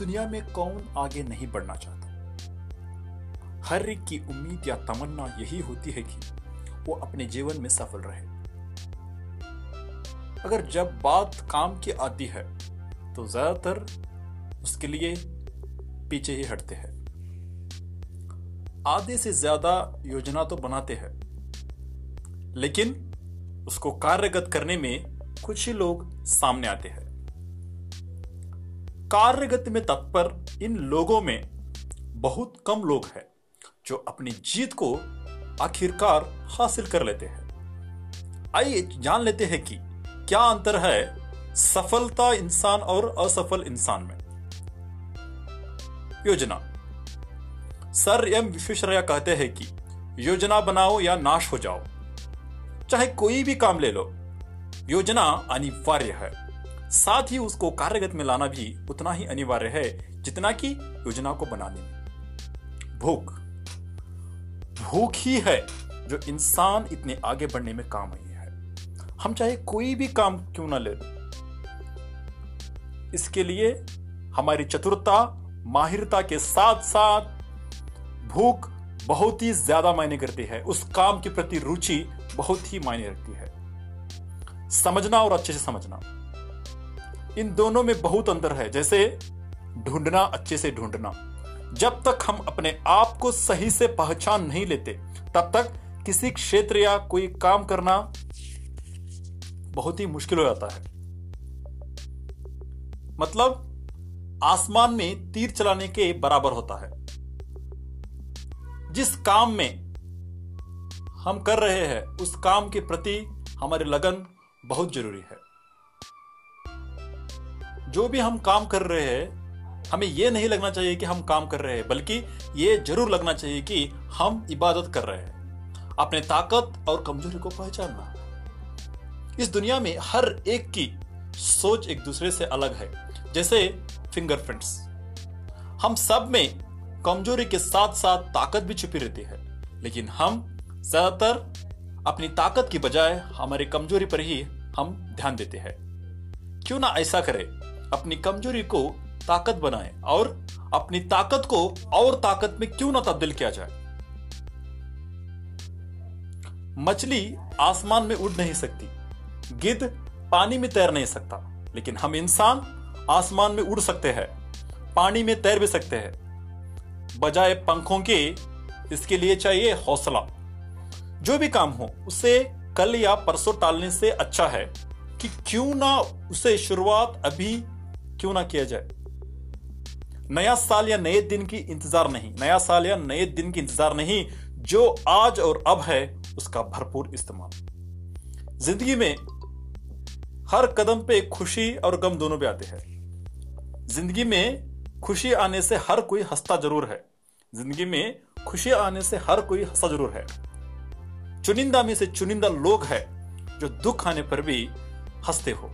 दुनिया में कौन आगे नहीं बढ़ना चाहता? हर एक की उम्मीद या तमन्ना यही होती है कि वो अपने जीवन में सफल रहे। अगर जब बात काम की आती है तो ज़्यादातर उसके लिए पीछे ही हटते हैं। आधे से ज़्यादा योजना तो बनाते हैं, लेकिन उसको कार्यगत करने में कुछ ही लोग सामने आते हैं। कार्यगत में तत्पर इन लोगों में बहुत कम लोग हैं जो अपनी जीत को आखिरकार हासिल कर लेते हैं। आइए जान लेते हैं कि क्या अंतर है सफलता इंसान और असफल इंसान में। योजना। सर एम विश्वेश्वरैया कहते हैं कि योजना बनाओ या नाश हो जाओ, चाहे कोई भी काम ले लो, योजना अनिवार्य है। साथ ही उसको कार्यगत में लाना भी उतना ही अनिवार्य है, जितना कि योजना को बनाने में। भूख। भूख ही है जो इंसान इतने आगे बढ़ने में काम आई है। हम चाहे कोई भी काम क्यों ना ले। इसके लिए हमारी चतुरता, माहिरता के साथ साथ भूख बहुत ही ज़्यादा मायने करती है। उस काम के प्रति रुचि बहुत ही मायने रखती है। समझना और अच्छे से समझना। इन दोनों में बहुत अंतर है। जैसे, ढूंढना अच्छे से ढूंढना। जब तक हम अपने आप को सही से पहचान नहीं लेते, तब तक किसी क्षेत्र या कोई काम करना बहुत ही मुश्किल हो जाता है। मतलब आसमान में तीर चलाने के बराबर होता है। जिस काम में हम कर रहे हैं, उस काम के प्रति हमारी लगन बहुत ज़रूरी है। जो भी हम काम कर रहे हैं, हमें यह नहीं लगना चाहिए कि हम काम कर रहे हैं, बल्कि ये ज़रूर लगना चाहिए कि हम इबादत कर रहे हैं। अपने ताकत और कमज़ोरी को पहचानना। इस दुनिया में हर एक की सोच एक दूसरे से अलग है, जैसे फिंगरप्रिंट्स हम सब में कमज़ोरी के साथ साथ ताकत भी छुपी रहती है, लेकिन हम ज़्यादातर अपनी ताकत की बजाय हमारी कमज़ोरी पर ही हम ध्यान देते हैं। क्यों ना ऐसा करें? अपनी कमज़ोरी को ताकत बनाएँ और अपनी ताकत को और ताकत में क्यों ना तब्दील किया जाए। मछली आसमान में उड़ नहीं सकती, गिद्ध पानी में तैर नहीं सकता, लेकिन हम इंसान आसमान में उड़ सकते हैं, पानी में तैर भी सकते हैं। बजाय पंखों के, इसके लिए चाहिए हौसला। जो भी काम हो, उसे कल या परसों टालने से अच्छा है कि क्यों ना उसे शुरुआत अभी क्यों ना किया जाए? नया साल या नए दिन की इंतज़ार नहीं। नया साल या नए दिन की इंतज़ार नहीं, जो आज और अब है, उसका भरपूर इस्तेमाल। ज़िंदगी में हर कदम पे खुशी और गम दोनों भी आते हैं। ज़िंदगी में खुशी आने से हर कोई हंसता ज़रूर है। ज़िंदगी में खुशी आने से हर कोई हंसा ज़रूर है। चुनिंदा में से चुनिंदा लोग हैं, जो दुख आने पर भी हँसते हो।